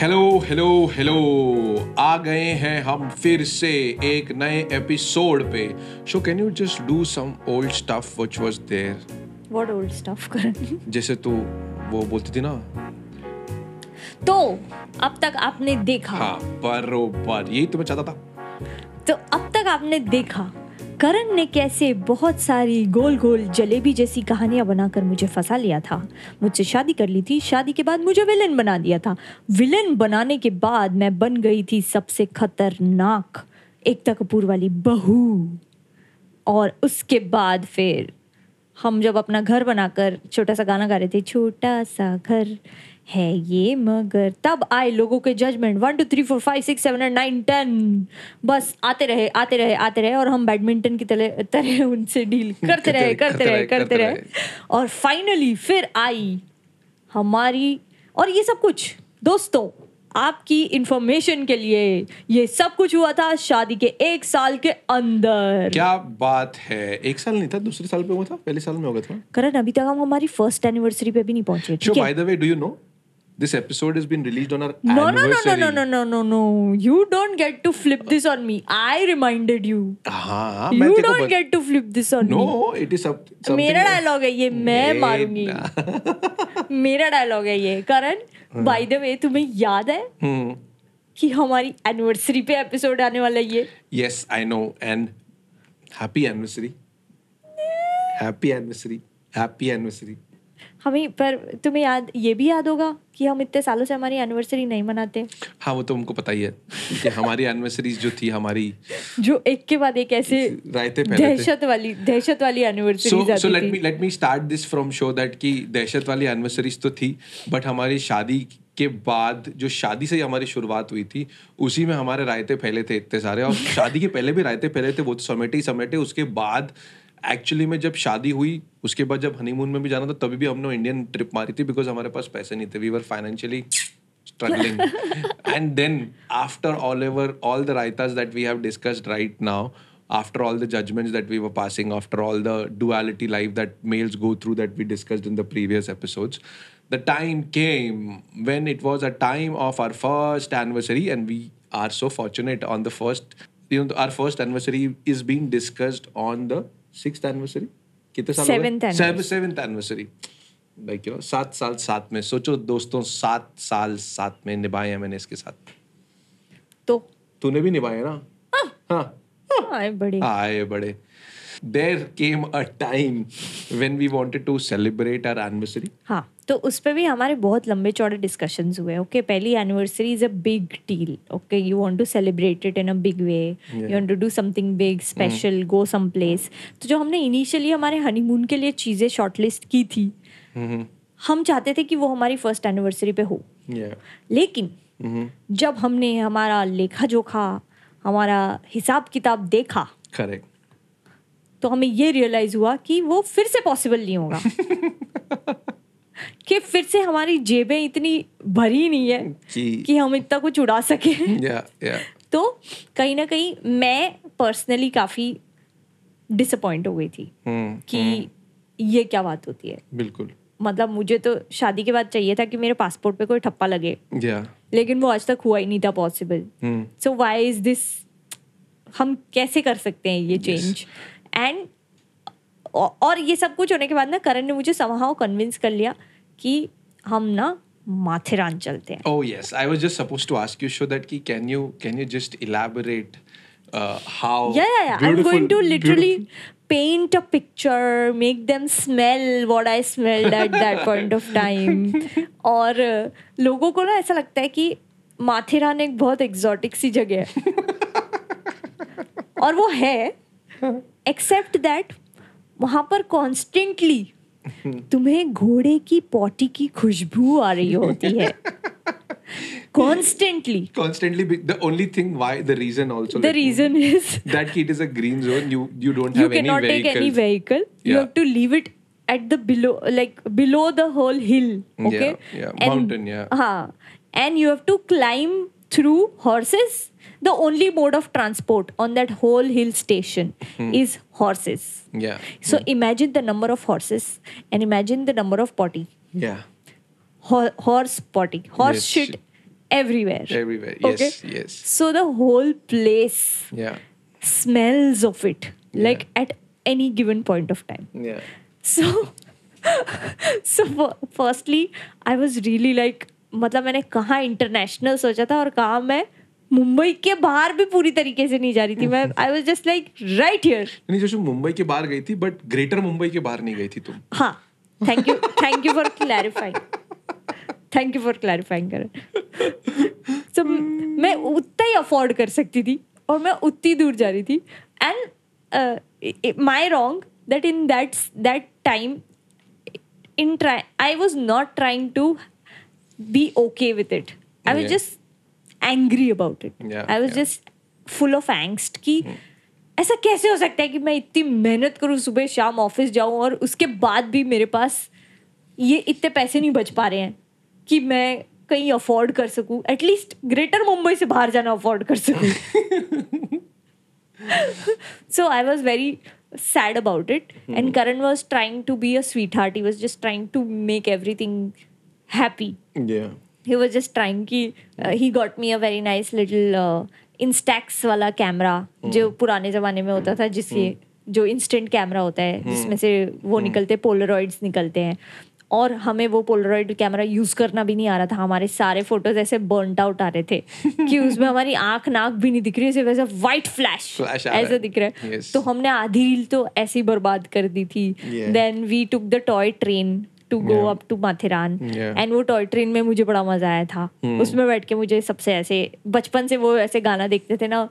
Hello hello hello आ गए हैं हम फिर से एक नए एपिसोड पे। So can you just do some old stuff which was there what old stuff Karan जैसे तू वो बोलती थी ना। तो अब तक आपने देखा। हाँ बरोबर। यही तो मैं चाहता था। तो अब तक आपने देखा करण ने कैसे बहुत सारी गोल गोल जलेबी जैसी कहानियाँ बनाकर मुझे फंसा लिया था। मुझसे शादी कर ली थी। शादी के बाद मुझे विलन बना दिया था। विलन बनाने के बाद मैं बन गई थी सबसे खतरनाक, एकता कपूर वाली बहू। और उसके बाद फिर हम जब अपना घर बनाकर छोटा सा गाना गा रहे थे, छोटा सा घर है ये मगर तब आए लोगों के judgement one two three four five six seven and nine ten बस आते रहे आते रहे आते रहे और हम बैडमिंटन की तरह तरह उनसे डील करते रहे करते रहे करते रहे और फाइनली फिर आई हमारी और ये सब कुछ। दोस्तों आपकी इंफॉर्मेशन के लिए ये सब कुछ हुआ था शादी के एक साल के अंदर। क्या बात है। एक साल नहीं था दूसरे साल पे हुआ था? पहले साल में हो गया था। करण अभी तक हम हमारी फ़र्स्ट एनिवर्सरी पे भी नहीं पहुँचे by the way do you know this episode has been released on our No, no, no, no, no, no, no, no, no. You don't get to flip this on me. I reminded you. हाँ You don't get to flip this on No, me. No, it is some, something मेरा dialogue है ये मैं मेरा- मारूँगी मेरा dialogue है ये करण bye the वे तुम्हें याद है हम्म कि हमारी एनिवर्सरी पे एपिसोड आने वाला है ये Yes, I know. And happy anniversary. Happy anniversary. Happy anniversary. हमें पर तुम्हें याद ये भी याद होगा कि हम इतने सालों से हमारी एनिवर्सरी नहीं मनाते। हाँ वो तो हमको पता ही है कि हमारी एनिवर्सरीज जो थी हमारी जो एक के बाद एक ऐसे रायते पहले दहशत वाली दहशत वाली anniversary so so let me let me start this from show that कि दहशत वाली एनिवर्सरीज तो थी बट हमारी शादी के बाद जो शादी से ही हमारी शुरुआत हुई थी उसी में हमारे रायते फैले थे इतने सारे। और शादी के पहले भी रायते फैले थे वो तो समेटे ही समेटे उसके बाद एक्चुअली में जब शादी हुई उसके बाद जब हनीमून में भी जाना था तभी भी हमने इंडियन ट्रिप मारी थी बिकॉज़ हमारे पास पैसे नहीं थे. We were financially struggling and then after all ever all the raitas that we have discussed right now after all the judgements that we were passing after all the duality life that males go through that we discussed in the previous episodes the time came when it was a time of our first anniversary and we are so fortunate on the first you know our first anniversary is being discussed sixth anniversary कितने साल हो seventh anniversary like you know सात साल साथ में। सोचो दोस्तों सात साल साथ में निभाए हैं मैंने इसके साथ। तो? तूने भी निभाए ना? हाँ आए बड़े। आए बड़े। There came a time when we wanted to celebrate our anniversary हाँ तो उस पे भी हमारे बहुत लंबे चौड़े डिस्कशंस हुए ओके okay, पहली anniversary is a big deal okay you want to celebrate it in a big way you want to do something big special go some place तो जो हमने इनिशियली हमारे हनीमून के लिए चीज़ें शॉर्टलिस्ट की थी mm-hmm. हम चाहते थे कि वो हमारी फ़र्स्ट एनिवर्सरी पे हो। या लेकिन mm-hmm. जब हमने हमारा लेखा जोखा हमारा हिसाब किताब देखा करेक्ट तो हमें ये रियलाइज़ हुआ कि वो फिर से पॉसिबल नहीं होगा। कि फिर से हमारी जेबें इतनी भरी नहीं है कि हम इतना कुछ उड़ा सके। या या तो कहीं ना कहीं मैं पर्सनली काफ़ी डिसअपॉइंट हो गई थी कि ये क्या बात होती है। बिल्कुल। मतलब मुझे तो शादी के बाद चाहिए था कि मेरे पासपोर्ट पे कोई ठप्पा लगे। या लेकिन वो आज तक हुआ ही नहीं था possible so why is this हम कैसे कर सकते हैं ये चेंज एंड और ये सब कुछ होने के बाद ना करण ने मुझे समहाओ कन्विंस कर लिया कि हम ना माथेरान चलते हैं। ओह yes I was just supposed to ask you show that कि can you can you just elaborate how yeah yeah yeah I am going to literally paint a picture make them smell what I smelled at that point of time और uh, लोगों को ना ऐसा लगता है कि माथेरान एक बहुत एग्जॉटिक सी जगह है। और वो है एक्सेप्ट दैट वहाँ पर कॉन्स्टेंटली तुम्हें घोड़े की पोटी की खुशबू आ रही होती है constantly be, the only thing why the reason also the let me- is that it is a green zone you you don't you have any cannot take any vehicle you have to leave it at the below like below the whole hill okay Yeah, yeah, mountain, and, yeah. हाँ and you have to climb through horses the only mode of transport on that whole hill station Hmm. is horses yeah so imagine the number of horses and imagine the number of potty yeah Ho- horse potty horse Yes, shit everywhere. Everywhere. Okay. Yes. Yes. So the whole place Yeah. smells of it, like at any given point of time. Yeah. So, so fir- firstly, I was really like, मतलब मैंने कहाँ international सोचा था और कहाँ मैं मुंबई के बाहर भी पूरी तरीके से नहीं जा रही थी। मैं I was just like right here नहीं जैसे मुंबई के बाहर गई थी बट ग्रेटर मुंबई के बाहर नहीं गई थी तुम। हाँ thank you thank you for clarifying thank you for clarifying Karan. So मैं उतना ही अफोर्ड कर सकती थी और मैं उतनी दूर जा रही थी। And my wrong that in that that time in try I was not trying to be okay with it i was Yeah. just angry about it Yeah, i was yeah. just full of angst कि ऐसा कैसे हो सकता है कि मैं इतनी मेहनत करूँ सुबह शाम ऑफ़िस जाऊँ और उसके बाद भी मेरे पास ये इतने पैसे नहीं बच पा रहे हैं कि मैं कहीं अफोर्ड कर सकूँ एटलीस्ट ग्रेटर मुंबई से बाहर जाना अफोर्ड कर सकूँ so I was very sad about it. Mm-hmm. And Karan was trying to be a sweetheart. He was just trying to make everything happy. Yeah. He was just trying कि uh, he got me a very nice little uh, Instax वाला camera जो पुराने जमाने में होता था जिससे जो इंस्टेंट कैमरा होता है जिसमें से वो निकलते पोलरॉइड्स निकलते हैं और हमें वो पोलरॉइड कैमरा यूज़ करना भी नहीं आ रहा था हमारे सारे फ़ोटोज़ ऐसे बर्नट आउट आ रहे थे कि उसमें हमारी आँख नाक भी नहीं दिख रही सिर्फ़ ऐसा व्हाइट फ्लैश ऐसा दिख रहा है Yes. तो हमने आधी रील तो ऐसी बर्बाद कर दी थी then we took the toy train to go up to Matheran and वो टॉय ट्रेन में मुझे बड़ा मज़ा आया था hmm. उसमें बैठ के मुझे सबसे ऐसे बचपन से वो ऐसे गाना देखते थे ना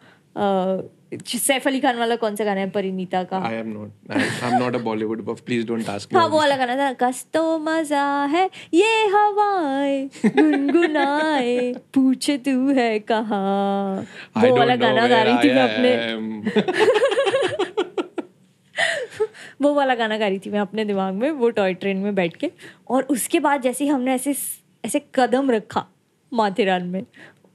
सैफ अली खान वाला कौन सा गाना है परिणीता का I am not. I, I'm not a Bollywood buff. Please don't ask me. हाँ वो वाला गाना था कस तो मज़ा है ये हवाएँ गुनगुनाए पूछे तू है कहाँ वो वाला गाना गा रही थी मैं अपने. वो वाला गाना गा रही थी मैं अपने दिमाग में वो टॉय ट्रेन में बैठ के। और उसके बाद जैसे ही हमने ऐसे ऐसे कदम रखा माथेरान में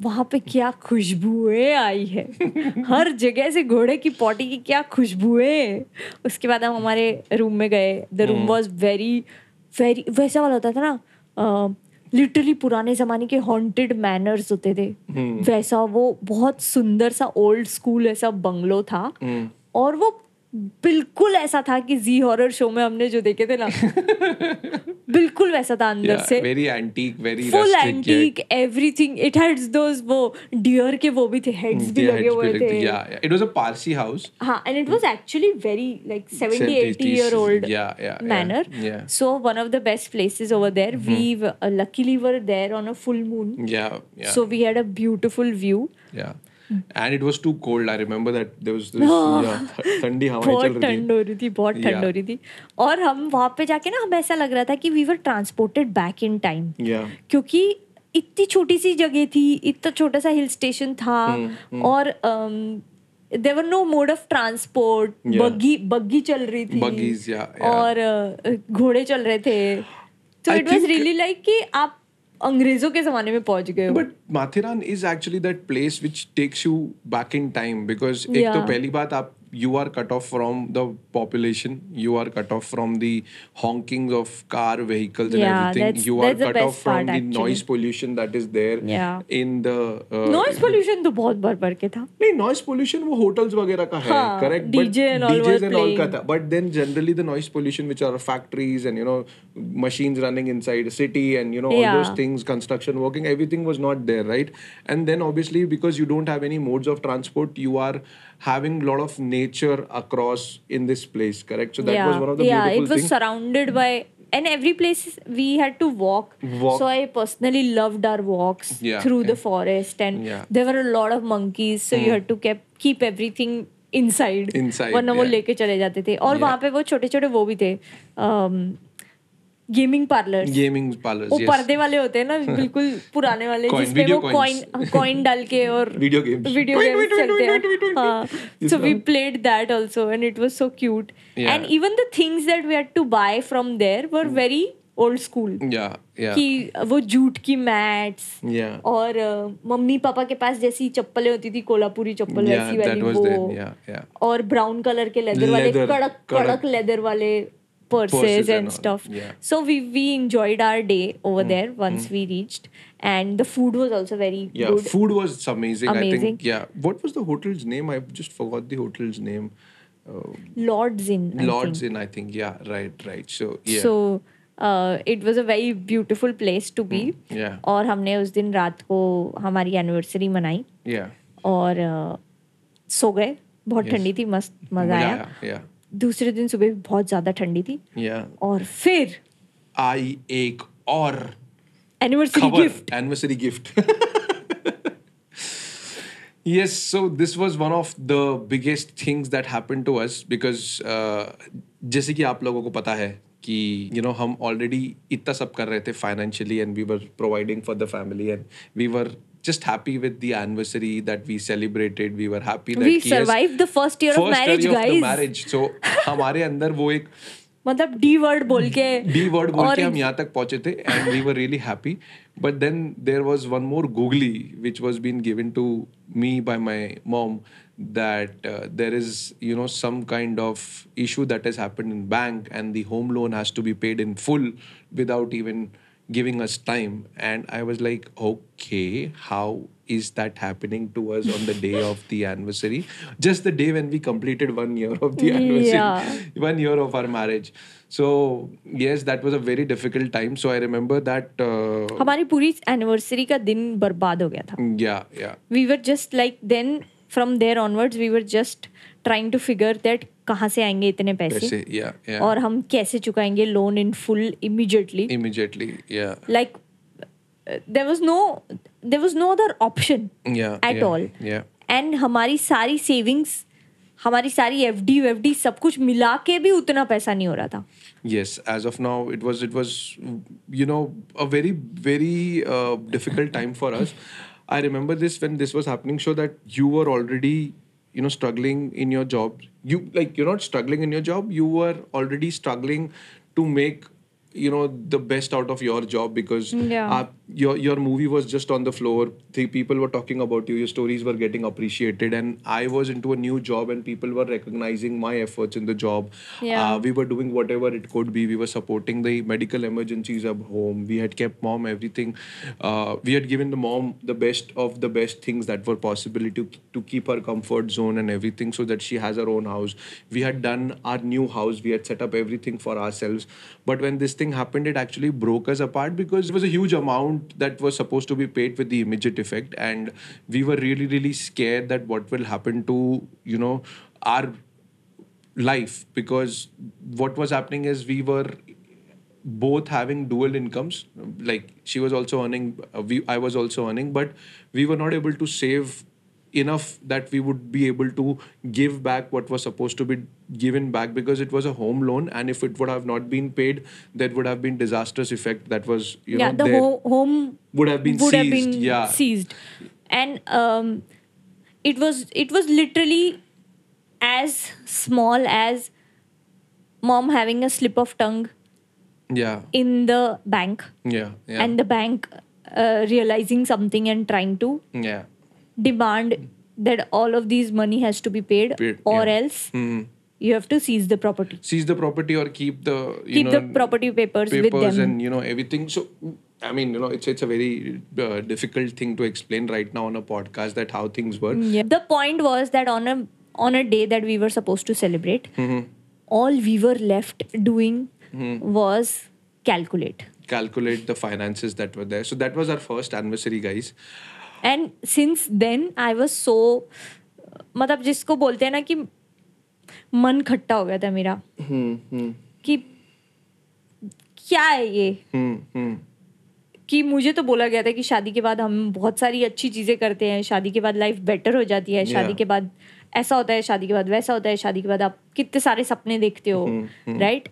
वहाँ पे क्या खुशबुएँ आई है। हर जगह से घोड़े की पॉटी की क्या खुशबुएँ। उसके बाद हम हमारे रूम में गए। The room was very very वैसा वाला होता था ना लिटरली पुराने जमाने के हॉन्टेड मैनर्स होते थे। वैसा वो बहुत सुंदर सा ओल्ड स्कूल ऐसा बंगलो था। Hmm. और वो बिल्कुल ऐसा था कि जी हॉरर शो में हमने जो देखे थे ना बिल्कुल वैसा था अंदर से। Very antique very full antique everything it hads those वो डियर के वो भी थे हेड्स भी लगे हुए थे। Yeah it was a Parsi house हाँ and it was actually very like 70 80 year old manor so one of the best places over there we luckily were there on a full moon yeah so we had a beautiful view was too cold. I remember that there was this yeah, th- ठंडी हवाएँ चल बहुत रही थी. ठंड हो रही थी बहुत ठंड Yeah. हो रही थी और हम वहाँ पे जाके ना हमें ऐसा लग रहा था कि we were transported back in time. क्योंकि इतनी छोटी सी जगह थी इतना छोटा सा हिल स्टेशन था हम्म, और there were no mode of transport Yeah. बग्गी बग्गी चल रही थी Buggies, yeah, yeah. और अ, घोड़े चल रहे थे तो इट वाज रियली लाइक कि आप अंग्रेज़ों के जमाने में पहुँच गए but Matheran is actually that place which takes you back in time because एक तो पहली बात आप you are cut off from the population you are cut off from the honkings of car vehicles and Yeah, everything that's- you are that's the cut best off from part, the actually. noise pollution that is there Yeah. in the uh, noise pollution तो बहुत भर भर के था नहीं noise pollution वो hotels वगैरह का है हाँ, correct DJ and all were and all का playing. था but then generally the noise pollution which are factories and you know machines running inside a city and you know all Yeah. those things construction working everything was not there right and then obviously because you don't have any modes of transport you are having a lot of nature across in this place correct so that yeah, was one of the yeah, beautiful it was things surrounded by and every place we had to walk. Walk. So I personally loved our walks Yeah, through the yeah. forest, and Yeah. there were a lot of monkeys. So you had to keep keep everything inside. Inside, वरना वो yeah. लेके चले जाते थे और Yeah. वहाँ पे वो छोटे छोटे वो भी थे गेमिंग पार्लर गेमिंग पार्लर वो yes. पर्दे वाले होते हैं ना बिल्कुल पुराने वाले जिसपे वो कॉइन कॉइन हाँ, डाल के और वीडियो गेम्स वीडियो हैं। हाँ so we played that also and it was so cute and even the things that we had to buy from there were very old school कि वो जूट की mats और uh, मम्मी पापा के पास जैसी चप्पलें होती थी कोलापुरी चप्पल वाली वो। और ब्राउन कलर के लेदर वाले कड़क कड़क लेदर वाले purses, Purses and and, stuff. yeah. So we we enjoyed our day over mm. there once mm. we reached, and the food was also very Yeah, good. food was amazing. Amazing. I think. Yeah. What was the hotel's name? I just forgot the hotel's name. Uh, Lords Inn. I Lords think. Inn, I think. Yeah. Right. Right. So yeah. So uh, it was a very beautiful place to be. Hmm, yeah. और हमने उस दिन रात को हमारी anniversary मनाई yeah. और uh, सो गए बहुत Yes. ठंडी थी मस्त मज़ा आया Yeah. दूसरे दिन सुबह भी बहुत ज़्यादा ठंडी थी। Yeah. और फिर आई एक और anniversary gift anniversary gift. Yes so this was one of the biggest things that happened to us because uh, जैसे कि आप लोगों को पता है कि यू नो हम ऑलरेडी इतना सब कर रहे थे financially and we were providing for the family and we were just happy with the anniversary that we celebrated we were happy that We कि yes, survived the first year of first marriage, year of the guys. marriage so हमारे अंदर वो एक मतलब D word बोल के D word बोल और के हम यहाँ तक पहुंचे थे and we were really happy but then there was one more googly which was been given to me by my mom that uh, there is you know some kind of issue that has happened in bank and the home loan has to be paid in full without even giving us time and i was like okay how is that happening to us on the day of the anniversary just the day when we completed one year of the anniversary Yeah. one year of our marriage so yes that was a very difficult time so i remember that uh, हमारी पूरी anniversary का दिन बर्बाद हो गया था yeah yeah we were just like then from there onwards we were just trying to figure that कहाँ से आएँगे इतने पैसे, yeah, yeah. और हम कैसे चुकाएँगे loan in full immediately immediately like there was no there was no other option at all and हमारी सारी सेविंग्स हमारी सारी एफ़ डी सब कुछ मिला के भी उतना पैसा नहीं हो रहा था। Yes as of now it was it was you know a very very difficult time for us I remember this when this was happening so that you are already you know struggling in your job you like you're not struggling in your job you were already struggling to make you know the best out of your job because Yeah. Your your movie was just on the floor. The people were talking about you. Your stories were getting appreciated. And i was into a new job and people were recognizing my efforts in the job. Yeah. uh, we were doing whatever it could be. We were supporting the medical emergencies at home. We had kept mom everything. Uh, we had given the mom the best of the best things that were possible to to keep her comfort zone and everything so that she has her own house. We had done our new house. We had set up everything for ourselves. But when this thing happened it actually broke us apart because it was a huge amount that was supposed to be paid with the immediate effect and we were really really scared that what will happen to you know our life because what was happening is we were both having dual incomes. Like she was also earning we i was also earning but we were not able to save enough that we would be able to give back what was supposed to be given back because it was a home loan. And if it would have not been paid there would have been disastrous effect that was you yeah know the ho- home would have been would have seized, been yeah. seized. And um, it was it was literally as small as mom having a slip of tongue yeah. in the bank. Yeah yeah. And the bank uh, realizing something and trying to yeah demand that all of these money has to be paid, Paid, or yeah. else Mhm. you have to seize the property seize the property or keep the you keep know, the property papers, with papers them and you know everything so i mean you know it's it's a very uh, difficult thing to explain right now on a podcast that how things work yeah. the point was that on a on a day that we were supposed to celebrate Mm-hmm. all we were left doing was calculate calculate the finances that were there so that was our first anniversary guys and since then I was so मतलब जिसको बोलते हैं ना कि मन खट्टा हो गया था मेरा। कि क्या है ये? hmm, hmm. कि मुझे तो बोला गया था कि शादी के बाद हम बहुत सारी अच्छी चीज़ें करते हैं शादी के बाद लाइफ बेटर हो जाती है शादी Yeah. के बाद ऐसा होता है शादी के बाद वैसा होता है शादी के बाद आप कितने सारे सपने देखते हो right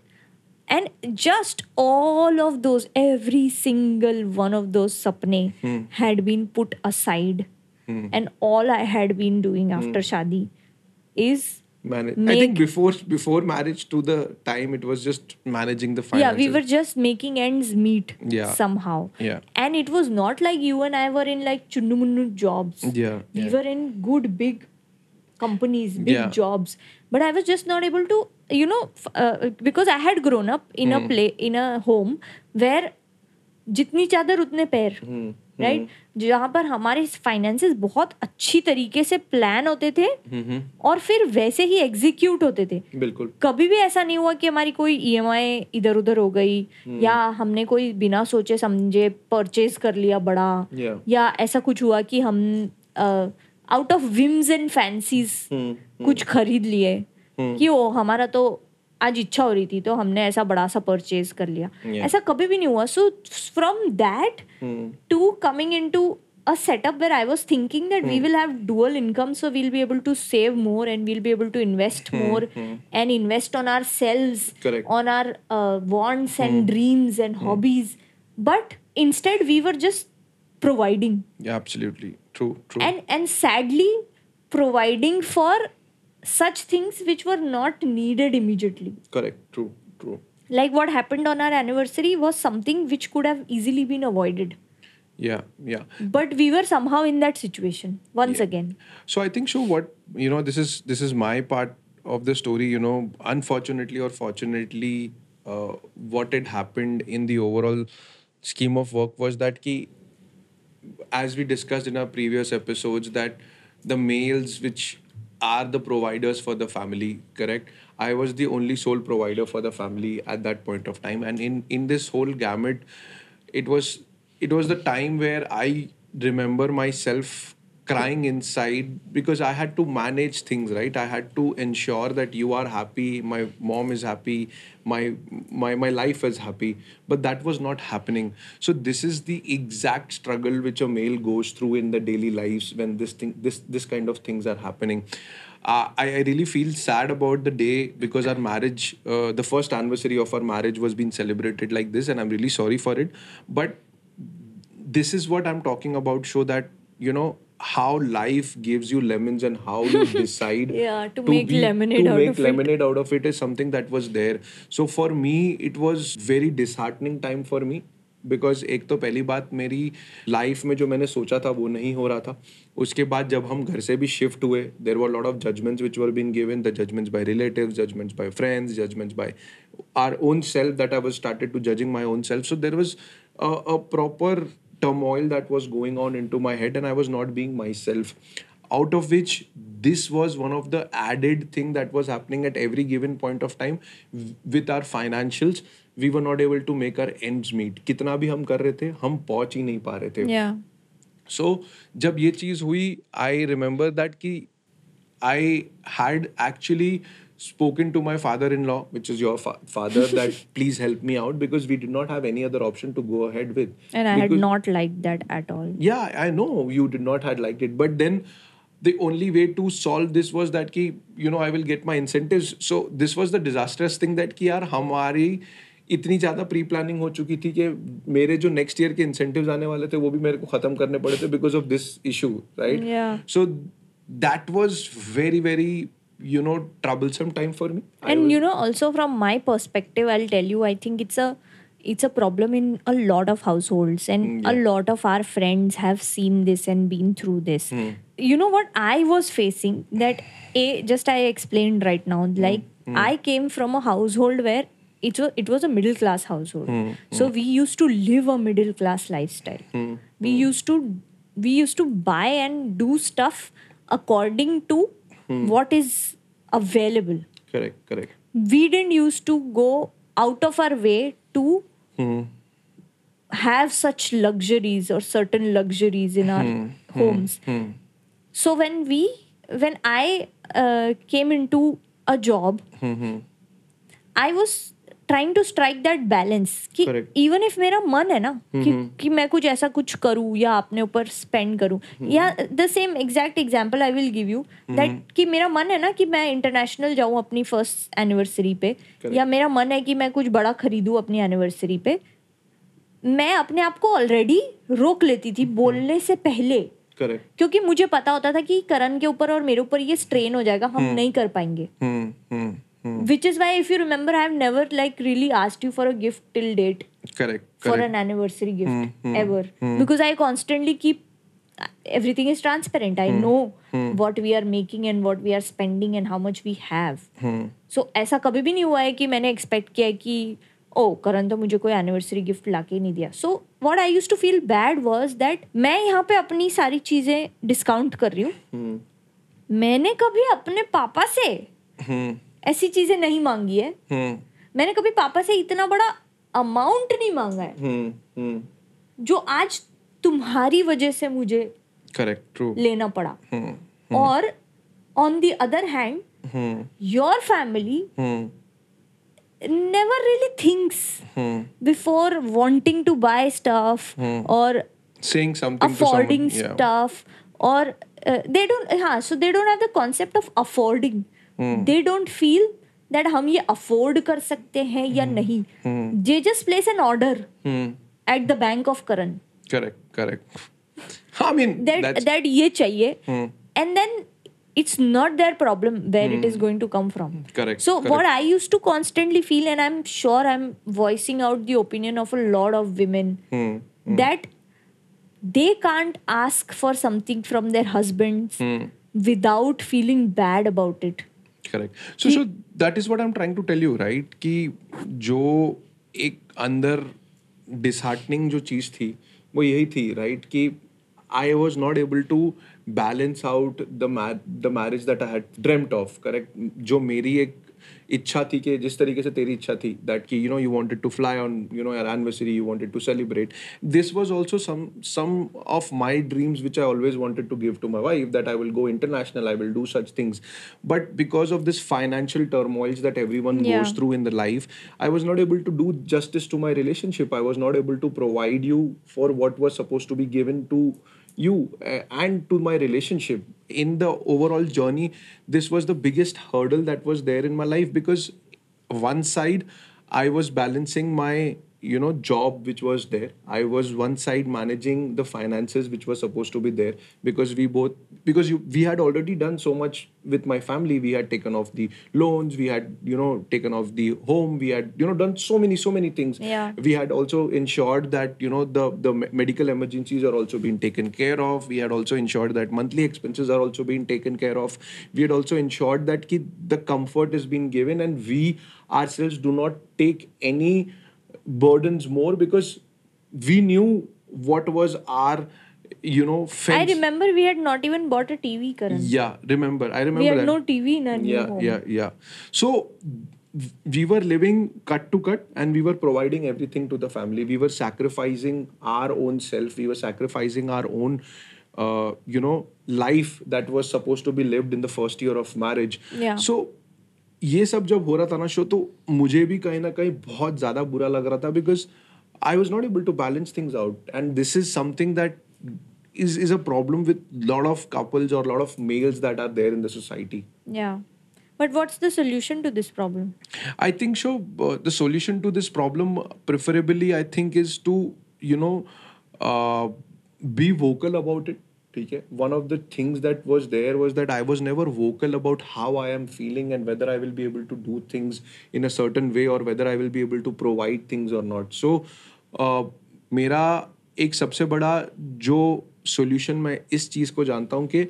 and just all of those every single one of those sapne hmm. had been put aside hmm. and all i had been doing after hmm. shadi is Manage. Make, I think before before marriage to the time it was just managing the finances. Yeah, we were just making ends meet yeah. somehow. Yeah. And it was not like you and I were in like chunnu jobs. Yeah. We yeah. were in good big companies, big yeah. jobs. But I was just not able to you know uh, because I had grown up in a play in a home where जितनी चादर उतने पैर right जहाँ पर हमारे finances बहुत अच्छी तरीके से प्लान होते थे और फिर वैसे ही एग्जीक्यूट होते थे। बिल्कुल। कभी भी ऐसा नहीं हुआ कि हमारी कोई ईएमआई इधर उधर हो गई या हमने कोई बिना सोचे समझे परचेज कर लिया बड़ा Yeah. या ऐसा कुछ हुआ कि हम out of whims and fancies कुछ खरीद लिए। कि ओ हमारा तो आज इच्छा हो रही थी तो हमने ऐसा बड़ा सा परचेज कर लिया। Yeah. ऐसा कभी भी नहीं हुआ। So from that to coming in to a setup where I was thinking that we will have dual income so we'll be able to save more and we'll be able to invest more and invest on our selves on our wants and dreams and hobbies but instead we were just providing and and sadly providing for such things which were not needed immediately. Correct. True, true. Like what happened on our anniversary was something which could have easily been avoided. Yeah, yeah. but we were somehow in that situation once Yeah. again So I think so. What you know, this is this is my part of the story. You know, unfortunately or fortunately, uh, what had happened in the overall scheme of work was that ki, as we discussed in our previous episodes, that the males which are the providers for the family, correct? I was the only sole provider for the family at that point of time, and in in this whole gamut, it was it was the time where I remember myself crying inside because I had to manage things, right? I had to ensure that you are happy, my mom is happy, my my my life is happy. But that was not happening. So this is the exact struggle which a male goes through in the daily lives when this thing this this kind of things are happening. Uh, I, I really feel sad about the day because our marriage, uh, the first anniversary of our marriage was being celebrated like this, and I'm really sorry for it. But this is what I'm talking about. Show that you know how life gives you lemons and how you decide Yeah, to to, make be, lemonade to out make of it. lemonade out of it is something that was there. So for me, it was very disheartening time for me. Because एक तो पहली बात मेरी life में जो मैंने सोचा था वो नहीं हो रहा था उसके बाद जब हम घर से भी शिफ्ट हुए there were lot of judgements which were been given the judgements by relatives judgements by friends judgements by our own self that I was started to judging my own self so there was a proper turmoil that was going on into my head and i was not being myself out of which this was one of the added thing that was happening at every given point of time w- with our financials we were not able to make our ends meet कितना भी हम कर रहे थे हम पहुंच ही नहीं पा रहे थे yeah सो जब ये चीज़ हुई आई रिमेंबर दैट कि I had actually spoken to my father-in-law which is your fa- father that please help me out because we did not have any other option to go ahead with and i had Because- not liked that at all yeah i know you did not had liked it but then the only way to solve this was that ki you know i will get my incentives so this was the disastrous thing that कि यार हमारी इतनी ज़्यादा pre planning हो चुकी थी कि मेरे जो नेक्स्ट ईयर के इंसेंटिव्स आने वाले थे वो भी मेरे को ख़त्म करने पड़े थे because of this issue right Yeah. So that was very very you know troublesome time for me? And you know also from my perspective i'll tell you i think it's a it's a problem in a lot of households. And Mm, a lot of our friends have seen this and been through this. Hmm. you know what i was facing? That a just i explained right now. Hmm. like i came from a household where it was it was a middle class household. Hmm. so we used to live a middle class lifestyle. We used to we used to buy and do stuff according to Hmm. what is available correct correct we didn't used to go out of our way to Hmm. have such luxuries or certain luxuries in our homes Hmm. so when we when i uh, came into a job Hmm. i was trying to strike that balance कि even if मेरा मन है ना कि, कि मैं कुछ ऐसा कुछ करूँ या अपने ऊपर स्पेंड करूँ। या the same exact example I will give you that कि मेरा मन है ना कि मैं इंटरनेशनल जाऊँ अपनी फ़र्स्ट एनिवर्सरी पे Correct. या मेरा मन है कि मैं कुछ बड़ा खरीदूँ अपनी एनिवर्सरी पे मैं अपने आप को ऑलरेडी रोक लेती थी बोलने से पहले। Correct. क्योंकि मुझे पता होता था कि करण के ऊपर और मेरे ऊपर ये स्ट्रेन हो जाएगा हम नहीं कर पाएँगे। Hmm. Hmm. Hmm. which is why if you remember i have never like really asked you for a gift till date correct for correct an anniversary gift Hmm, hmm, ever hmm. because i constantly keep everything is transparent i know what we are making and what we are spending and how much we have so ऐसा कभी भी नहीं हुआ है कि मैंने expect किया है कि ओ करण तो मुझे कोई एनिवर्सरी गिफ्ट ला के नहीं दिया so what I use to feel bad was that मैं यहाँ पे अपनी सारी चीज़ें डिस्काउंट कर रही हूँ मैंने कभी अपने पापा से हम्म ऐसी चीज़ें नहीं मांगी है। मैंने कभी पापा से इतना बड़ा अमाउंट नहीं मांगा है। जो आज तुम्हारी वजह से मुझे करेक्ट लेना पड़ा। और on the other hand your family never really thinks before wanting to buy stuff और अफोर्डिंग स्टफ़ और uh, दे डोंट हाँ so they don't have the concept of affording they don't feel that हम ये afford कर सकते हैं या नहीं। They just place an order at the bank of current correct correct I mean that that ये चाहिए। And then it's not there problem where it is going to come from correct so what I use to constantly feel and I am sure I am voicing out the opinion of a lot of women that they can't ask for something from their husband without feeling bad about it correct so so that is what I am trying to tell you right कि जो एक अंदर disheartening जो चीज़ थी वो यही थी right कि I was not able to balance out the the marriage that I had dreamt of correct जो मेरी एक इच्छा थी कि जिस तरीके से तेरी इच्छा थी दैट कि you know you wanted to fly on you know your anniversary you wanted to celebrate this was also some some of my dreams which I always wanted to give to my wife that I will go international i will do such things but because of this financial turmoils that everyone Yeah. goes through in the life i was not able to do justice to my relationship i was not able to provide you for what was supposed to be given to you uh, and to my relationship in the overall journey this was the biggest hurdle that was there in my life because one side i was balancing my you know job which was there. I was one side managing the finances which was supposed to be there because we both because you, we had already done so much with my family. We had taken off the loans. We had you know taken off the home. We had you know done so many so many things. Yeah. we had also ensured that you know the the medical emergencies are also being taken care of. We had also ensured that monthly expenses are also being taken care of. We had also ensured that ki the comfort is being given and we ourselves do not take any burdens more because we knew what was our you know i remember we had not even bought a tv karan. Yeah remember. I remember we had that. no tv in our new yeah home. yeah yeah. So we were living cut to cut and we were providing everything to the family. We were sacrificing our own self. We were sacrificing our own uh, you know life that was supposed to be lived in the first year of marriage. Yeah. so ये सब जब हो रहा था ना show तो मुझे भी कहीं ना कहीं बहुत ज्यादा बुरा लग रहा था because I was not able to balance things out and this is something that is is a problem with lot of couples or lot of males that are there in the society yeah but what's the solution to this problem i think so uh, the solution to this problem uh, preferably i think is to you know uh, be vocal about it ठीक है? One of the things that was there was that I was never vocal about how I am feeling and whether I will be able to do things in a certain way और whether I will be able to provide things और not so मेरा एक सबसे बड़ा जो solution मैं इस चीज़ को जानता हूँ कि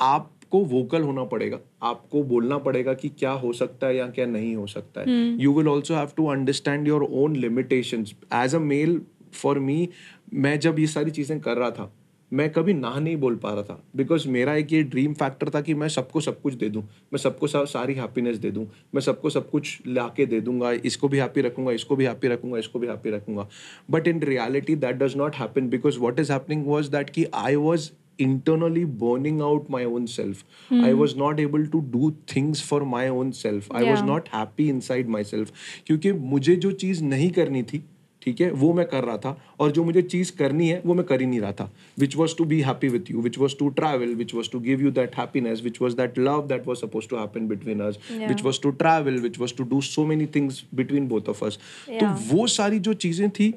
आप को वोकल होना पड़ेगा। आपको बोलना पड़ेगा कि क्या हो सकता है या क्या नहीं हो सकता है। You will also have to understand your own limitation as a male for me मैं जब ये सारी चीज़ें कर रहा था मैं कभी ना नहीं बोल पा रहा था। बिकॉज़ मेरा एक ये ड्रीम फैक्टर था कि मैं सबको सब कुछ दे दूँ। मैं सबको सा, सारी हैप्पीनेस दे दूँ। मैं सबको सब कुछ ला के दे दूँगा। इसको भी हैप्पी रखूँगा इसको भी हैप्पी रखूँगा इसको भी हैप्पी रखूँगा। But in reality that does not happen because what is happening was that कि I was internally burning out my own self. I was not able to do things for my own self. I was Yeah. not happy inside myself. क्योंकि मुझे जो चीज़ नहीं करनी थी ठीक है? वो मैं कर रहा था और जो मुझे चीज़ करनी है वो मैं कर ही नहीं रहा था। Which was to be happy with you which was to travel which was to give you that happiness which was that love that was suppose to happen between us which was to travel which was to do so many things between both of us तो वो सारी जो चीज़ें थी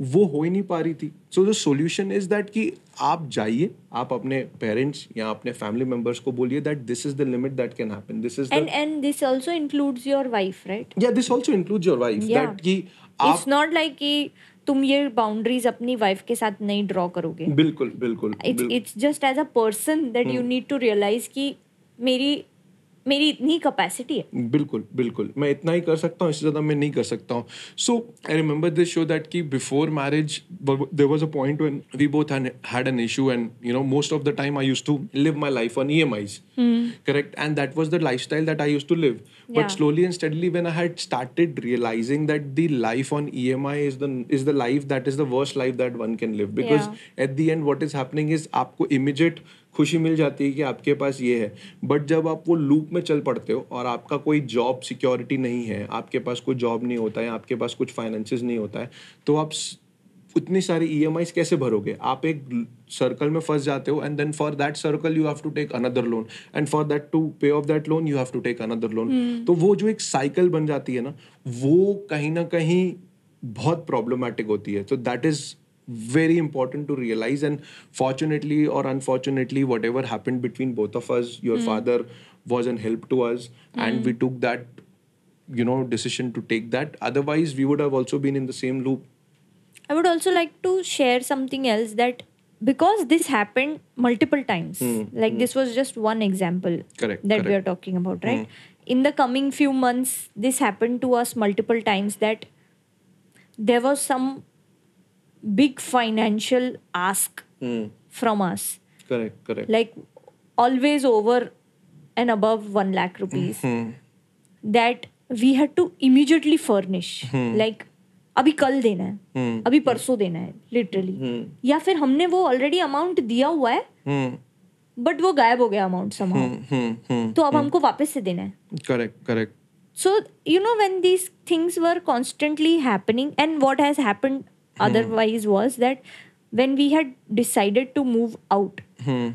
वो हो ही नहीं पा रही थी। So the solution is that कि आप जाइए आप अपने पेरेंट्स या अपने फैमिली मेंबर्स को बोलिए that this is the limit that can happen this is and and this also includes your wife right? या this also includes your wife that कि आप नॉट लाइक कि तुम ये बाउंड्रीज अपनी वाइफ के साथ नहीं ड्रॉ करोगे। बिल्कुल बिल्कुल it's it's just as a person that you need to realise कि मेरी मेरी इतनी कैपेसिटी है बिल्कुल बिल्कुल मैं इतना ही कर सकता हूँ इससे ज़्यादा मैं नहीं कर सकता हूँ so I remember this so that कि before marriage there was a point when we both had, had an issue and you know most of the time i used to live my life on emis correct and that was the lifestyle that i used to live but Yeah. slowly and steadily when i had started realizing that the life on emi is the is the life that is the worst life that one can live because Yeah. at the end what is happening is आपको immediate खुशी मिल जाती है कि आपके पास ये है। But जब आप वो लूप में चल पड़ते हो और आपका कोई जॉब सिक्योरिटी नहीं है आपके पास कोई जॉब नहीं होता है आपके पास कुछ फाइनेंसिस नहीं होता है तो आप उतनी सारी ईएमआई कैसे भरोगे? आप एक सर्कल में फंस जाते हो and then for that circle you have to take another loan and for that to pay off that loan you have to take another loan तो वो जो एक साइकिल बन जाती है ना वो कहीं ना कहीं बहुत प्रॉब्लमेटिक होती है। तो that is very important to realize. And fortunately or unfortunately whatever happened between both of us your hmm. father was an help to us and hmm. we took that you know decision to take that. Otherwise we would have also been in the same loop. I would also like to share something else that because this happened multiple times, hmm. like this was just one example Correct, that we are talking about, right? In the coming few months, this happened to us multiple times that there was some big financial ask mm. from us, correct correct like always over and above one lakh rupees mm-hmm. that we had to immediately furnish Mm. like अभी कल देना है अभी परसों देना है literally या फिर हमने वो ऑलरेडी अमाउंट दिया हुआ है hmm. बट वो गायब हो गया अमाउंट Hmm. Hmm. तो अब हमको वापस से देना है correct correct so you know when these things were constantly happening and what has happened Hmm. otherwise was that when we had decided to move out hmm.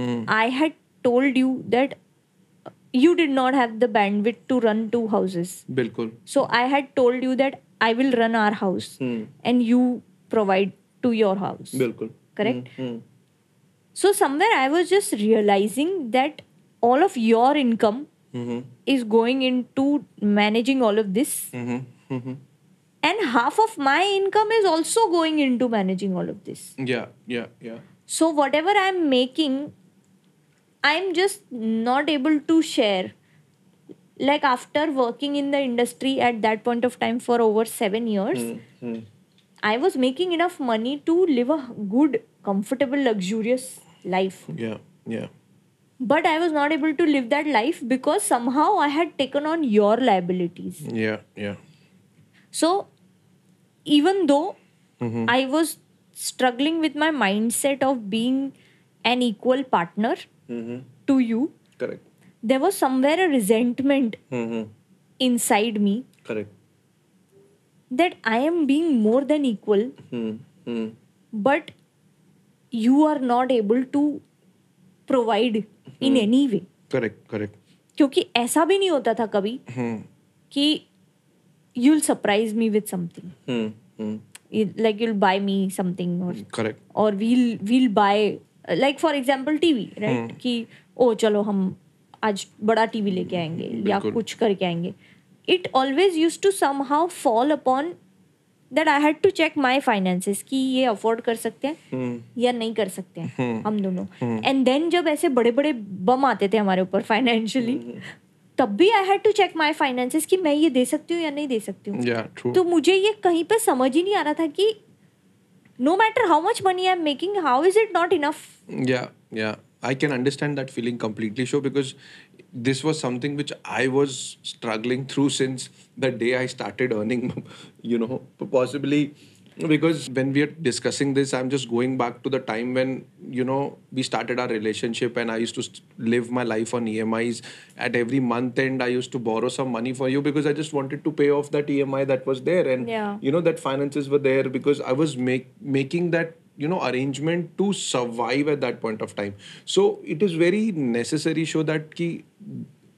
Hmm. i had told you that you did not have the bandwidth to run two houses. Bilkul. So i had told you that i will run our house and you provide to your house. Bilkul. Correct? So somewhere i was just realizing that all of your income Mm-hmm. is going into managing all of this. Mm-hmm. Mm-hmm and half of my income is also going into managing all of this. Yeah yeah yeah. So whatever i'm making i'm just not able to share. Like after working in the industry at that point of time for over 7 years Hmm. i was making enough money to live a good comfortable luxurious life. Yeah yeah. But i was not able to live that life because somehow i had taken on your liabilities. Yeah yeah. So even though I was struggling with my mindset of being an equal partner to you correct there was somewhere resentment inside me correct that I am being more than equal but you are not able to provide in any way correct correct क्योंकि ऐसा भी नहीं होता था कभी कि you'll surprise me with something. Hmm. Hmm. You- like you'll buy me something or correct. or we'll we'll buy like for example TV right कि ओ चलो हम आज बड़ा टीवी लेके आएँगे या कुछ करके आएँगे it always use to somehow fall upon that I had to check my कि ये अफोर्ड कर सकते हैं Hmm. या नहीं कर सकते हैं हम्म। हम दोनों एंड देन जब ऐसे बड़े बड़े बम आते थे हमारे ऊपर फाइनेंशियली तब भी I had to check my finances कि मैं ये दे सकती हूँ या नहीं दे सकती हूँ। Yeah, तो मुझे ये कहीं पर समझ ही नहीं आ रहा था कि no matter how much money I am making how is it not enough I can understand that feeling completely so because this was something which I was struggling through since the day I started earning you know possibly because when we are discussing this, I'm just going back to the time when, you know, we started our relationship and I used to live my life on EMIs. At every month end, I used to borrow some money for you because I just wanted to pay off that EMI that was there. And, Yeah. you know, that finances were there because I was make, making that you know arrangement to survive at that point of time so it is very necessary show that ki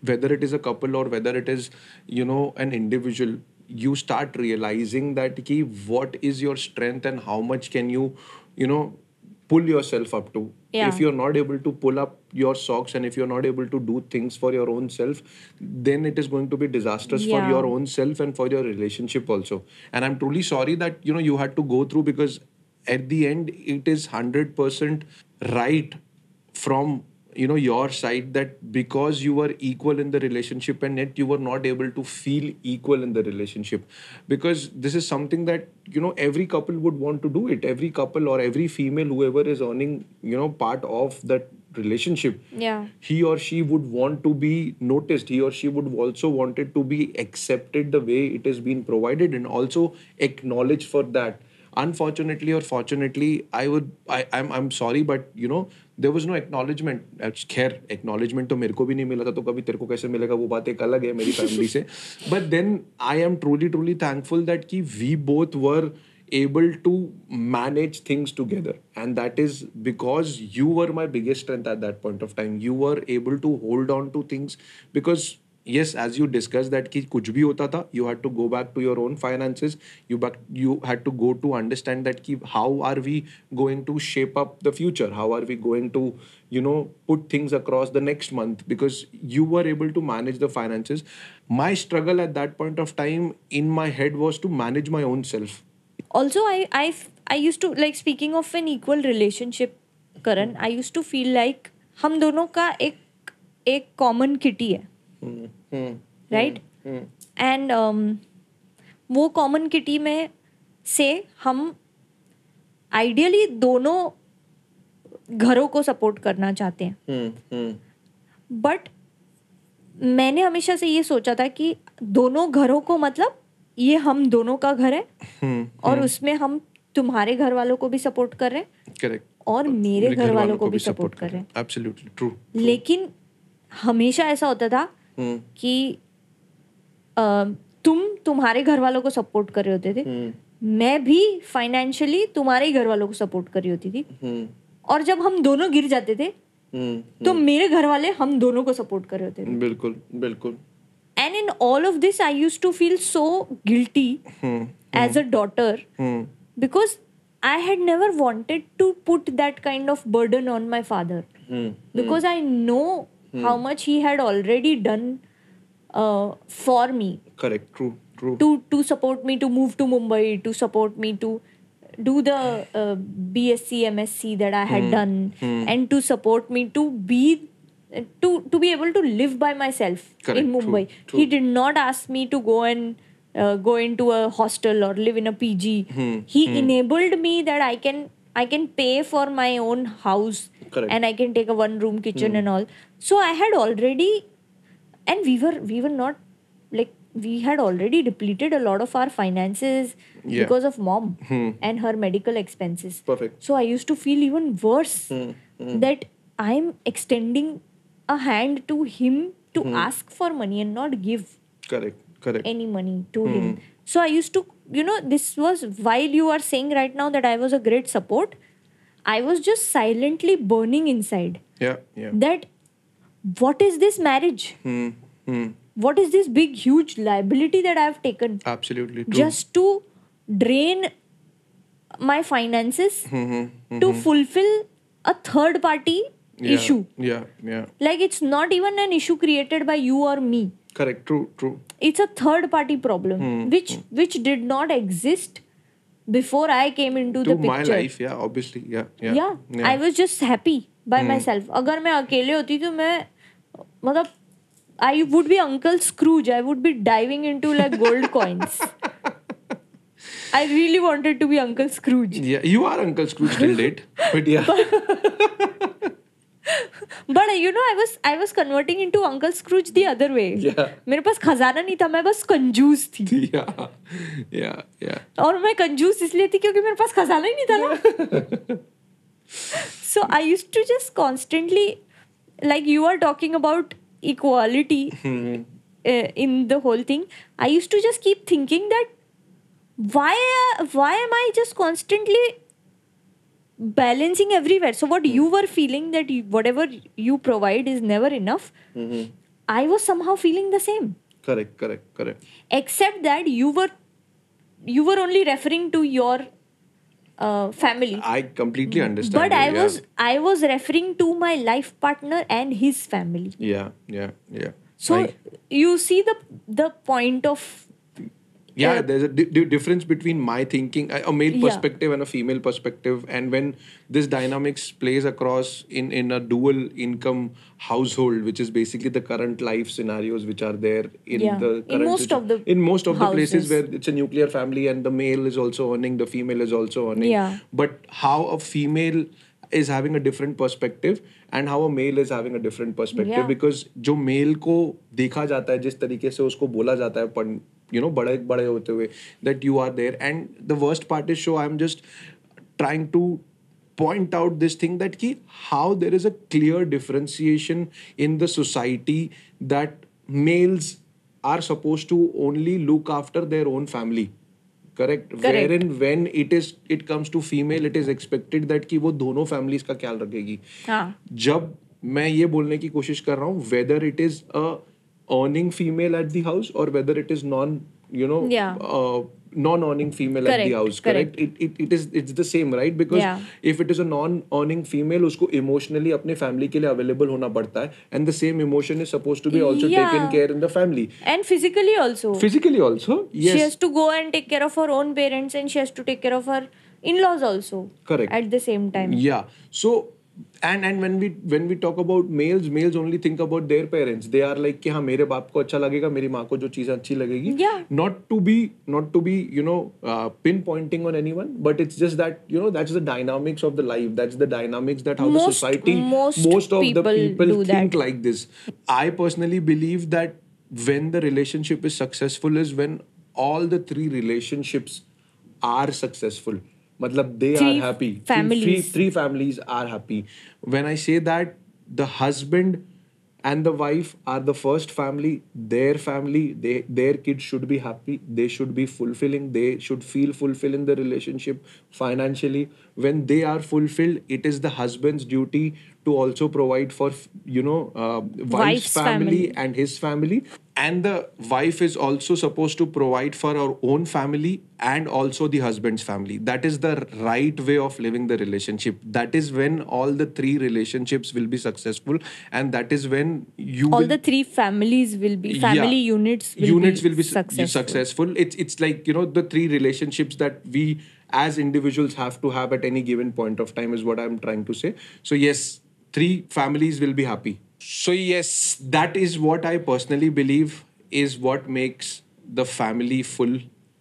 whether it is a couple or whether it is you know an individual you start realizing that ki what is your strength and how much can you you know pull yourself up to. Yeah. if you're not able to pull up your socks and if you're not able to do things for your own self then it is going to be disastrous for your own self and for your relationship also. And i'm truly sorry that you know you had to go through because at the end it is 100% right from you know your side that because you were equal in the relationship and yet you were not able to feel equal in the relationship. Because this is something that you know every couple would want to do it. Every couple or every female whoever is earning you know part of that relationship Yeah. he or she would want to be noticed. He or she would also want it to be accepted the way it is being provided and also acknowledged for that unfortunately or fortunately i would i i'm, I'm sorry but you know there was no acknowledgement खैर acknowledgement तो मेरे को भी नहीं मिला था तो कभी तेरे को कैसे मिलेगा वो बात एक अलग है मेरी फैमिली से but then I am truly truly thankful that कि we both were able to manage things together and that is because you were my biggest strength at that point of time you were able to hold on to things because yes as you discussed that कि कुछ भी होता था you had to go back to your own finances you back you had to go to understand that कि how are we going to shape up the future how are we going to you know put things across the next month because you were able to manage the finances my struggle at that point of time in my head was to manage my own self also i i i used to like speaking of an equal relationship karan i used to feel like हम दोनों का एक एक common kitty है right and वो common kitty में से हम आइडियली दोनों घरों को सपोर्ट करना चाहते हैं। बट मैंने हमेशा से ये सोचा था कि दोनों घरों को मतलब ये हम दोनों का घर है और उसमें हम तुम्हारे घर वालों को भी सपोर्ट कर रहे हैं। करेक्ट और मेरे घर वालों को भी सपोर्ट कर रहे हैं। लेकिन हमेशा ऐसा होता था. कि तुम तुम्हारे घर वालों को सपोर्ट कर रहे होते थे Hmm. मैं भी फाइनेंशियली तुम्हारे ही घर वालों को सपोर्ट कर रही होती थी Hmm. और जब हम दोनों गिर जाते थे Hmm. तो मेरे घर वाले हम दोनों को सपोर्ट कर रहे होते थे बिल्कुल बिल्कुल and in all of this i used to feel so guilty Hmm. as a daughter Hmm. because i had never wanted to put that kind of burden on my father Hmm. because i know how much he had already done uh, for me. Correct. True true. To to support me to move to mumbai to support me to do the uh, bsc msc that i had done and to support me to be to to be able to live by myself Correct, in true, mumbai. True. he did not ask me to go and uh, go into a hostel or live in a pg he enabled me that i can i can pay for my own house Correct. and i can take a one room kitchen and all. So i had already and we were we were not like we had already depleted a lot of our finances Yeah. because of mom Hmm. and her medical expenses. Perfect. So i used to feel even worse Hmm. that i'm extending a hand to him to ask for money and not give correct. Correct. any money to him. So i used to you know this was while you are saying right now that i was a great support i was just silently burning inside yeah yeah that what is this marriage Hmm. Hmm. what is this big huge liability that i've taken absolutely true just to drain my finances Hmm. to fulfill a third party yeah. issue yeah yeah like it's not even an issue created by you or me correct true true it's a third party problem Hmm. which hmm. which did not exist before i came into to the picture my life yeah obviously yeah yeah yeah, yeah. i was just happy by hmm. myself अगर मैं अकेले होती तो मैं मतलब I would be Uncle Scrooge. I would be diving into like gold coins. I really wanted to be Uncle Scrooge. yeah you are uncle scrooge till date but yeah But but you know I was I was converting into uncle Scrooge the other way मेरे पास खजाना नहीं था मैं बस कंजूस थी yeah. Yeah. Yeah. और मैं कंजूस इसलिए थी क्योंकि मेरे पास खजाना ही नहीं था ना so I use to just constantly like you are talking about equality in the whole thing I use to just keep thinking that why why am I just constantly balancing everywhere so what you were feeling that you, whatever you provide is never enough Mhm. I was somehow feeling the same correct correct correct except that you were you were only referring to your uh, family. I completely understand. But you, I yeah. was I was referring to my life partner and his family. Yeah, yeah, yeah. So I- you see the the point of yeah uh, there's a di- di- difference between my thinking a a male Yeah. perspective and a female perspective and when this dynamics plays across in in a dual income household which is basically the current life scenarios which are there in Yeah. the In current most situ- of the in most of the places houses. where it's a nuclear family and the male is also earning the female is also earning Yeah. but how a female is having a different perspective and how a male is having a different perspective Yeah. Because जो mail को देखा जाता है जिस तरीके से उसको बोला जाता है यू नो बड़े बड़े होते हुए that you are there and the worst part is so I am just trying to point out this thing that कि how there is a clear differentiation in the society that males are suppose to only look after their own family correct wherein when it is it comes to female it is expected that कि वो दोनों families का ख्याल रखेगी जब मैं ये बोलने की कोशिश कर रहा हूँ whether it is a earning female at the house और whether it is non you know Yeah. Non earning female at the Correct, house correct. Correct it it is it's the same right because Yeah. If it is a non earning female उसको emotionally अपने family के लिए available होना पड़ता है and the same emotion is suppose to be also Yeah. Taken care in the family and physically also physically also yes she has to go and take care of her own parents and she has to take care of her in-laws also Correct. at the same time yeah so and and when we when we talk about males males only think about their parents they are like कि हाँ मेरे बाप को अच्छा लगेगा मेरी माँ को जो चीज़ अच्छी लगेगी Yeah. not to be not to be you know uh, pinpointing on anyone but it's just that you know that's the dynamics of the life that's the dynamics that how the Most- society most of the people people do think that. like this i personally believe that when the relationship is successful is when all the three relationships are successful matlab they Three are happy. Three- families. three, three families are happy. When i say that the husband and the wife are the first family their family they their kids should be happy. They should be fulfilling. They should feel fulfilled in the relationship financially. When they are fulfilled it is the husband's duty to also provide for you know uh, wife's, Wife's family, family. and his family and the wife is also supposed to provide for her own family and also the husband's family that is the right way of living the relationship that is when all the three relationships will be successful and that is when you all will, the three families will be family Yeah. units will units be will be successful. successful it's it's like you know the three relationships that we as individuals have to have at any given point of time is what i'm trying to say so yes three families will be happy so yes that is what i personally believe is what makes the family full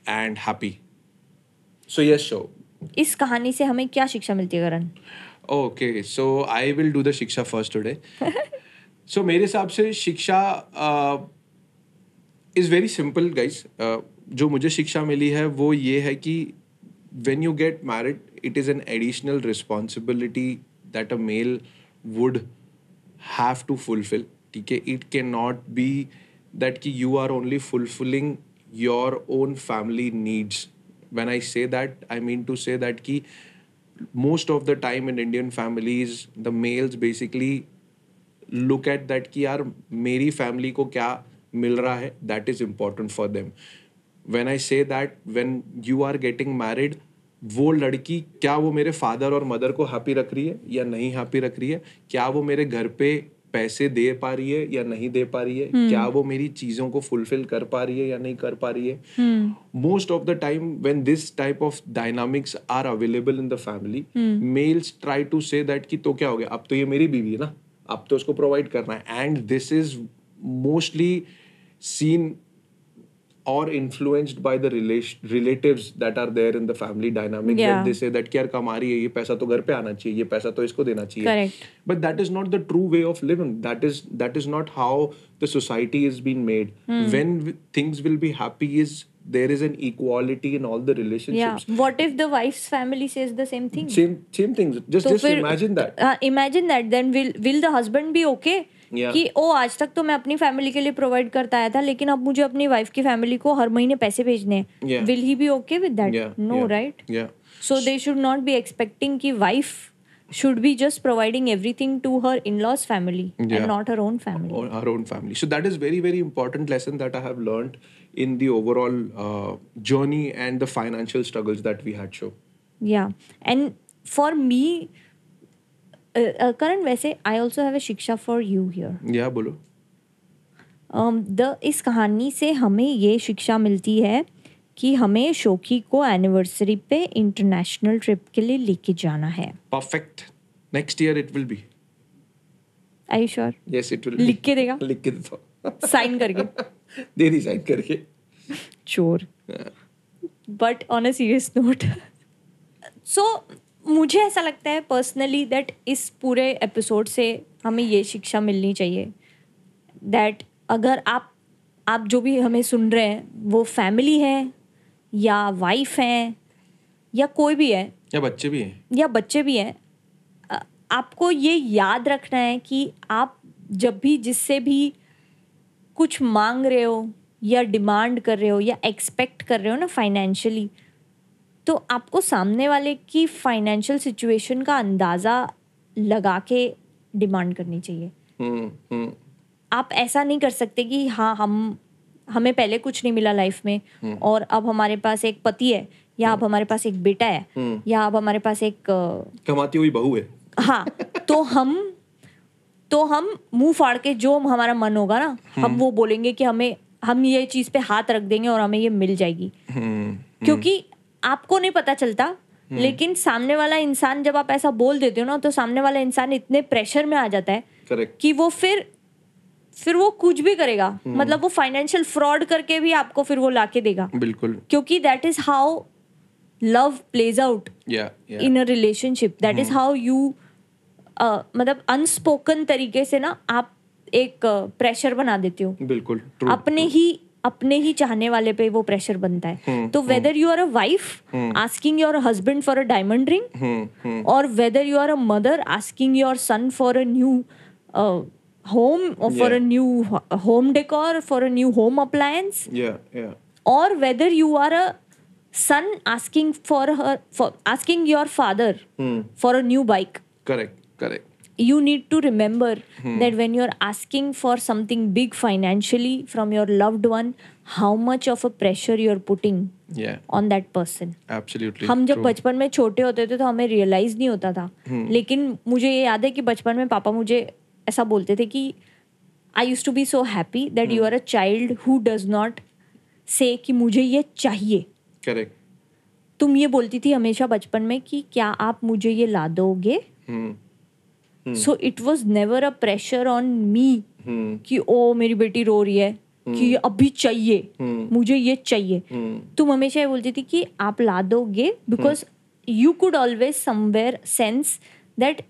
and happy so yes so इस कहानी से हमें क्या शिक्षा मिलती है Karan okay so I will do the शिक्षा first today सो मेरे हिसाब से शिक्षा इज़ वेरी सिंपल गाइस जो मुझे शिक्षा मिली है वो ये है कि when you get married it is an additional responsibility that a male would have to fulfill ठीक है it cannot be that कि you are only fulfilling your own family needs when I say that I mean to say that कि most of the time in Indian families the males basically look at that कि यार मेरी family को क्या मिल रहा है that is important for them when I say that when you are getting married वो लड़की क्या वो मेरे फादर और मदर को हैप्पी रख रही है या नहीं हैप्पी रख रही है? क्या वो मेरे घर पे पैसे दे पा रही है या नहीं दे पा रही है? hmm. क्या वो मेरी चीज़ों को फुलफिल कर पा रही है या नहीं कर पा रही है? Most of the time when this type of dynamics are available in the family males try to say that कि तो क्या हो गया? अब तो ये मेरी बीवी है ना? अब तो उसको प्रोवाइड करना है। And this is mostly seen or influenced by the relation, relatives that are there in the family dynamic Yeah. they say that यार कमा रही है ये पैसा तो घर पे आना चाहिए ये पैसा तो इसको देना चाहिए that is not the true way of living that is that is not how the society is being made when w- things will be happy is there is an equality in all the relationships. yeah what if the wife's family says the same thing same same things just तो just imagine that हाँ, imagine that then will will the husband be okay Yeah. कि ओ आज तक तो मैं अपनी family के लिए प्रोवाइड करता आया था लेकिन अब मुझे अपनी वाइफ की फैमिली को हर महीने पैसे भेजने हैं will he be okay with that no right so they should not be expecting कि wife should be just providing everything to her in-laws family Yeah. and not her own family or our own family. So that is very very important lesson that I have learned in the overall uh, journey and the financial struggles that we had show. yeah and for me uh, वैसे I also have a shiksha for you here. या बोलो। Um, the इस कहानी से हमें ये शिक्षा मिलती है कि हमें शोकी को एनिवर्सरी पे इंटरनेशनल ट्रिप के लिए लेके जाना है। Perfect next year it will be I you sure yes it will लिख के देगा। लिख के देता साइन करके। दे दी साइन करके। चोर but on a serious note so मुझे ऐसा लगता है पर्सनली दैट इस पूरे एपिसोड से हमें ये शिक्षा मिलनी चाहिए। दैट अगर आप आप जो भी हमें सुन रहे हैं वो फैमिली है या वाइफ है या कोई भी है या बच्चे भी हैं। या बच्चे भी हैं आपको ये याद रखना है कि आप जब भी जिससे भी कुछ मांग रहे हो या डिमांड कर रहे हो या एक्सपेक्ट कर रहे हो ना फाइनेंशियली तो आपको सामने वाले की फाइनेंशियल सिचुएशन का अंदाज़ा लगा के डिमांड करनी चाहिए। हम्म हम्म। आप ऐसा नहीं कर सकते कि हाँ हम हमें पहले कुछ नहीं मिला लाइफ में और अब हमारे पास एक पति है या अब हमारे पास एक बेटा है या अब हमारे पास एक कमाती हुई बहू है। हाँ तो हम तो हम मुँह फाड़ के जो हमारा मन होगा ना हम वो बोलेंगे कि हमें हम ये चीज़ पे हाथ रख देंगे और हमें ये मिल जाएगी। हम्म। क्योंकि आपको नहीं पता चलता लेकिन सामने वाला इंसान जब आप ऐसा बोल देते हो ना तो सामने वाला इंसान इतने प्रेशर में आ जाता है करेक्ट कि वो फिर फिर वो कुछ भी करेगा। मतलब वो फाइनेंशियल फ्रॉड करके भी आपको फिर वो लाके देगा। बिल्कुल। क्योंकि that is how love plays out in a relationship that is how you मतलब अनस्पोकन तरीके से ना आप एक प्रेशर बना देते हो। बिल्कुल ट्रू अपने ही अपने ही चाहने वाले पे वो प्रेशर बनता है। हम्म, तो whether you are a wife asking your husband for a diamond ring और whether you are a mother asking your son for a new home for a new home decor for a new home appliance और whether you are a son asking for her for asking your father for a new bike correct correct you need to remember that when you're asking for something big financially from your loved one how much of a pressure you're putting या on that person. Absolutely हम जब बचपन में छोटे होते थे तो हमें रियलाइज़ नहीं होता था। लेकिन मुझे ये याद है कि बचपन में पापा मुझे ऐसा बोलते थे कि I use to be so happy that you are a child who does not say कि मुझे ये चाहिए। करेक्ट तुम ये बोलती थी हमेशा बचपन में कि क्या आप मुझे ये ला दोगे? हम्म so it was never a pressure on me कि ओ मेरी बेटी रो रही है कि ये अभी चाहिए हम्म मुझे ये चाहिए। हम्म तुम हमेशा ये बोलती थी कि आप ला दोगे because you could always somewhere sense that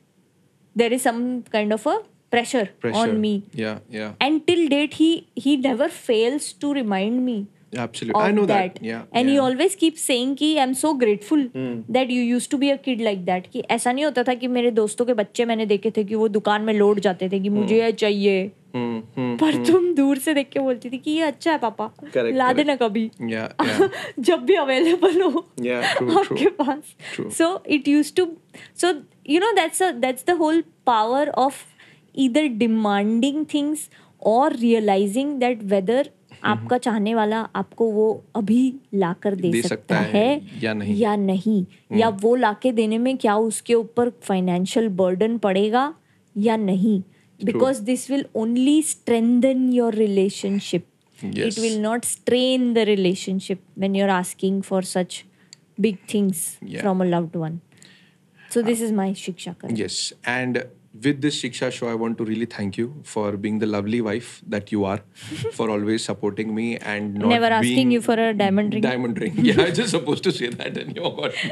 there is some kind of a pressure pressure. On me yeah yeah. And till date he he never fails to remind me absolutely i know that, that, yeah and yeah. he always keeps saying कि i'm so grateful Hmm. that you used to be a kid like that कि ऐसा नहीं होता था कि मेरे दोस्तों के बच्चे मैंने देखे थे कि वो दुकान में लौट जाते थे कि मुझे ये चाहिए हम्म हम्म पर तुम दूर से देख के बोलती थी कि ये अच्छा है पापा Correct, ला देना कभी yeah yeah जब भी अवेलेबल हो yeah true आपके पास True. so it used to so you know that's a that's the whole power of either demanding things or realizing that whether आपका चाहने वाला आपको वो अभी लाकर दे, दे सकता, सकता है, है या नहीं? या नहीं। हम्म। या वो लाके देने में क्या उसके ऊपर फाइनेंशियल बर्डन पड़ेगा या नहीं? Because this will only strengthen your relationship it will not strain the relationship when you are asking for such big things from a loved one so this is my shiksha yes and with this Shiksha show, I want to really thank you for being the lovely wife that you are, for always supporting me and not Never asking being you for a diamond ring. Diamond ring. Yeah, I was just supposed to say that, and you got me.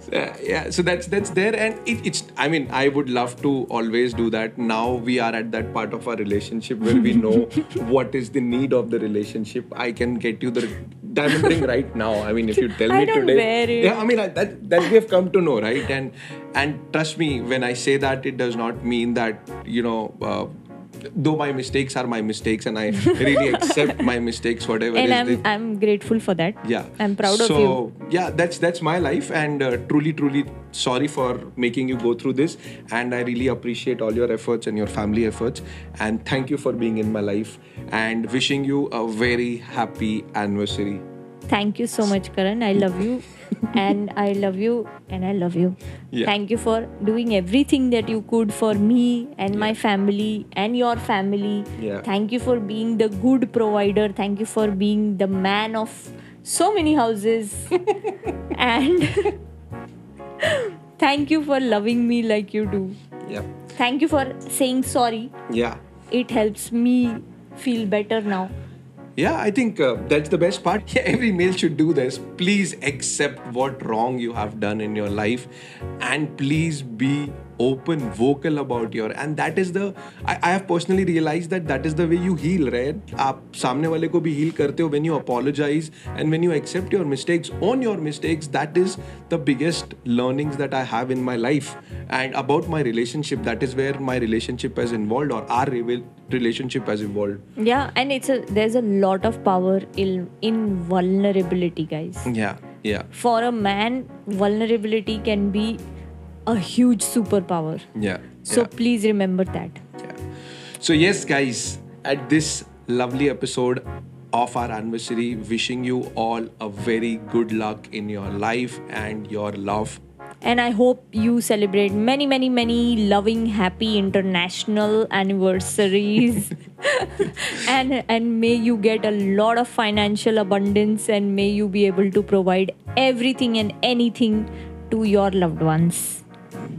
So, yeah, so that's that's there, and it, it's. I mean, I would love to always do that. Now we are at that part of our relationship where we know what is the need of the relationship. I can get you the diamond ring right now. I mean, if you tell me today, yeah, I mean that that we have come to know, right? And and trust me, when I say that, it does not mean that you know. Uh, though my mistakes are my mistakes, and I really accept my mistakes, whatever and is i'm i'm grateful for that. Yeah. I'm proud so, of you. So, yeah that's that's my life and uh, truly truly sorry for making you go through this. And i really appreciate all your efforts and your family efforts. And thank you for being in my life and wishing you a very happy anniversary Thank you so much, Karan. I love you. and I love you and I love you. Yeah. Thank you for doing everything that you could for me and my family and your family. Yeah. Thank you for being the good provider. Thank you for being the man of so many houses. and thank you for loving me like you do. Yeah. Thank you for saying sorry. Yeah. It helps me feel better now. Yeah, I think uh, that's the best part. Yeah, every male should do this. Please accept what wrong you have done in your life and please be open, vocal about your and that is the I, I have personally realized that that is the way you heal, right? आप सामने वाले को भी heal करते हो when you apologize and when you accept your mistakes, own your mistakes. That is the biggest learnings that I have in my life. And about my relationship, that is where my relationship has involved or our re- relationship has evolved. Yeah, and it's a there's a lot of power in in vulnerability, guys. Yeah, yeah. For a man, vulnerability can be a huge superpower. Yeah. So yeah, please remember that. yeah. So yes, guys, at this lovely episode of our anniversary, wishing you all a very good luck in your life and your love. And I hope you celebrate many, many, many loving, happy international anniversaries. and and may you get a lot of financial abundance and may you be able to provide everything and anything to your loved ones.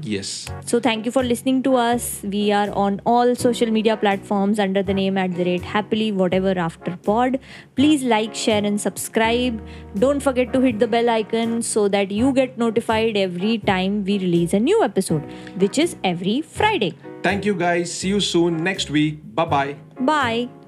Yes. So thank you for listening to us. We are on all social media platforms under the name at the rate happily whatever after pod. Please like, share, and subscribe. Don't forget to hit the bell icon so that you get notified every time we release a new episode, which is every Friday. Thank you, guys. See you soon next week. Bye bye. Bye.